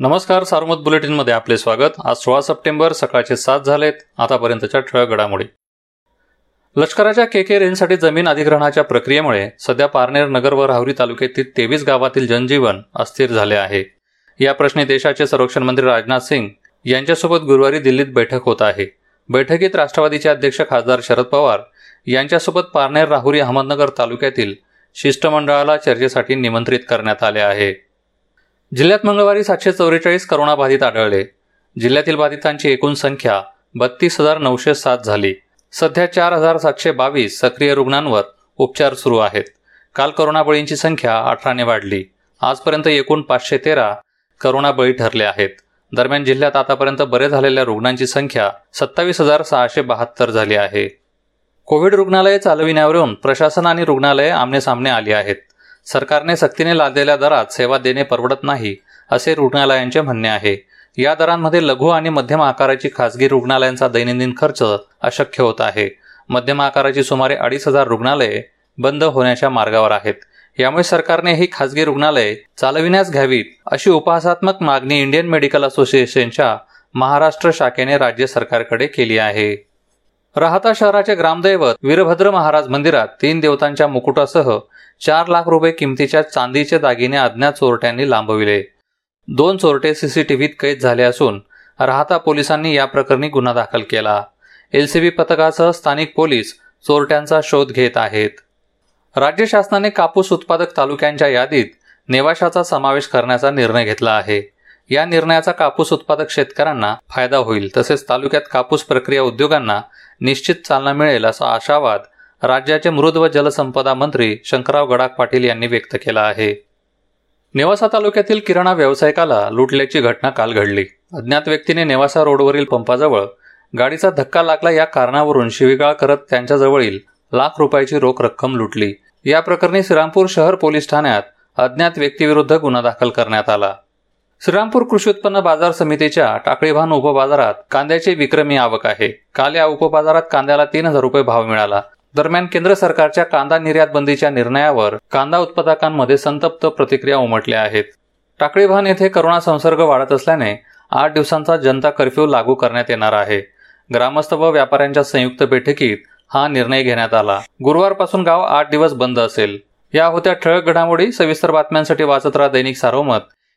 नमस्कार सार्वमत बुलेटिनमध्ये आपले स्वागत. आज सोळा सप्टेंबर सकाळचे सात झालेत. आतापर्यंतच्या ठळक घडामोडी. लष्कराच्या के के रेंजसाठी जमीन अधिग्रहणाच्या प्रक्रियेमुळे सध्या पारनेर नगर व राहुरी तालुक्यातील तेवीस गावातील जनजीवन अस्थिर झाले आहे. या प्रश्नी देशाचे संरक्षण मंत्री राजनाथ सिंग यांच्यासोबत गुरुवारी दिल्लीत बैठक होत आहे. बैठकीत राष्ट्रवादीचे अध्यक्ष खासदार शरद पवार यांच्यासोबत पारनेर राहुरी अहमदनगर तालुक्यातील शिष्टमंडळाला चर्चेसाठी निमंत्रित करण्यात आले आहे. जिल्ह्यात मंगळवारी सातशे चौवेचाळीस करोनाबाधित आढळले. जिल्ह्यातील बाधितांची एकूण संख्या बत्तीस हजार नऊशे सात झाली. सध्या चार हजार सातशे बावीस सक्रिय रुग्णांवर उपचार सुरू आहेत. काल करोना बळींची संख्या अठराने वाढली. आजपर्यंत एकूण पाचशे तेरा करोना बळी ठरले आहेत. दरम्यान जिल्ह्यात आतापर्यंत बरे झालेल्या रुग्णांची संख्या सत्तावीस हजार सहाशे बहात्तर झाली आहे. कोविड रुग्णालये चालविण्यावरून प्रशासन आणि रुग्णालये आमनेसामने आली आहेत. सरकारने सक्तीने लादलेल्या दरात सेवा देणे परवडत नाही असे रुग्णालयांचे म्हणणे आहे. या दरांमध्ये लघु आणि मध्यम आकाराची खासगी रुग्णालयांचा दैनंदिन खर्च अशक्य होत आहे. मध्यम आकाराची सुमारे अडीच हजार रुग्णालये बंद होण्याच्या मार्गावर आहेत. यामुळे सरकारने ही खासगी रुग्णालये चालविण्यास घ्यावीत अशी उपहासात्मक मागणी इंडियन मेडिकल असोसिएशनच्या महाराष्ट्र शाखेने राज्य सरकारकडे केली आहे. राहता शहराचे ग्रामदैवत वीरभद्र महाराज मंदिरात तीन देवतांच्या मुकुटासह चार लाख रुपये किमतीच्या चांदीचे दागिने अज्ञात चोरट्यांनी लांबविले. दोन चोरटे सीसीटीव्हीत कैद झाले असून राहता पोलिसांनी या प्रकरणी गुन्हा दाखल केला. एलसीबी पथकासह स्थानिक पोलीस चोरट्यांचा शोध घेत आहेत. राज्य शासनाने कापूस उत्पादक तालुक्यांच्या यादीत नेवाशाचा समावेश करण्याचा निर्णय घेतला आहे. या निर्णयाचा कापूस उत्पादक शेतकऱ्यांना फायदा होईल. तसेच तालुक्यात कापूस प्रक्रिया उद्योगांना निश्चित चालना मिळेल असा आशावाद राज्याचे मृद व जलसंपदा मंत्री शंकरराव गडाख पाटील यांनी व्यक्त केला आहे. नेवासा तालुक्यातील किराणा व्यावसायिकाला लुटल्याची घटना काल घडली. अज्ञात व्यक्तीने नेवासा रोडवरील पंपाजवळ गाडीचा धक्का लागला. या कारणावरून शिवीगाळ करत त्यांच्याजवळील लाख रुपयाची रोख रक्कम लुटली. या प्रकरणी श्रीरामपूर शहर पोलीस ठाण्यात अज्ञात व्यक्तीविरुद्ध गुन्हा दाखल करण्यात आला. श्रीरामपूर कृषी उत्पन्न बाजार समितीच्या टाकळीभान उपबाजारात कांद्याची विक्रमी आवक आहे. काल या उपबाजारात कांद्याला तीन हजार रुपये भाव मिळाला. दरम्यान केंद्र सरकारच्या कांदा निर्यात बंदीच्या निर्णयावर कांदा उत्पादकांमध्ये संतप्त प्रतिक्रिया उमटल्या आहेत. टाकळीभान येथे करोना संसर्ग वाढत असल्याने आठ दिवसांचा जनता कर्फ्यू लागू करण्यात येणार आहे. ग्रामस्थ व व्यापाऱ्यांच्या संयुक्त बैठकीत हा निर्णय घेण्यात आला. गुरुवारपासून गाव आठ दिवस बंद असेल. या होत्या ठळक घडामोडी सविस्तर बातम्यांसाठी वाचत राहा दैनिक सारोमत.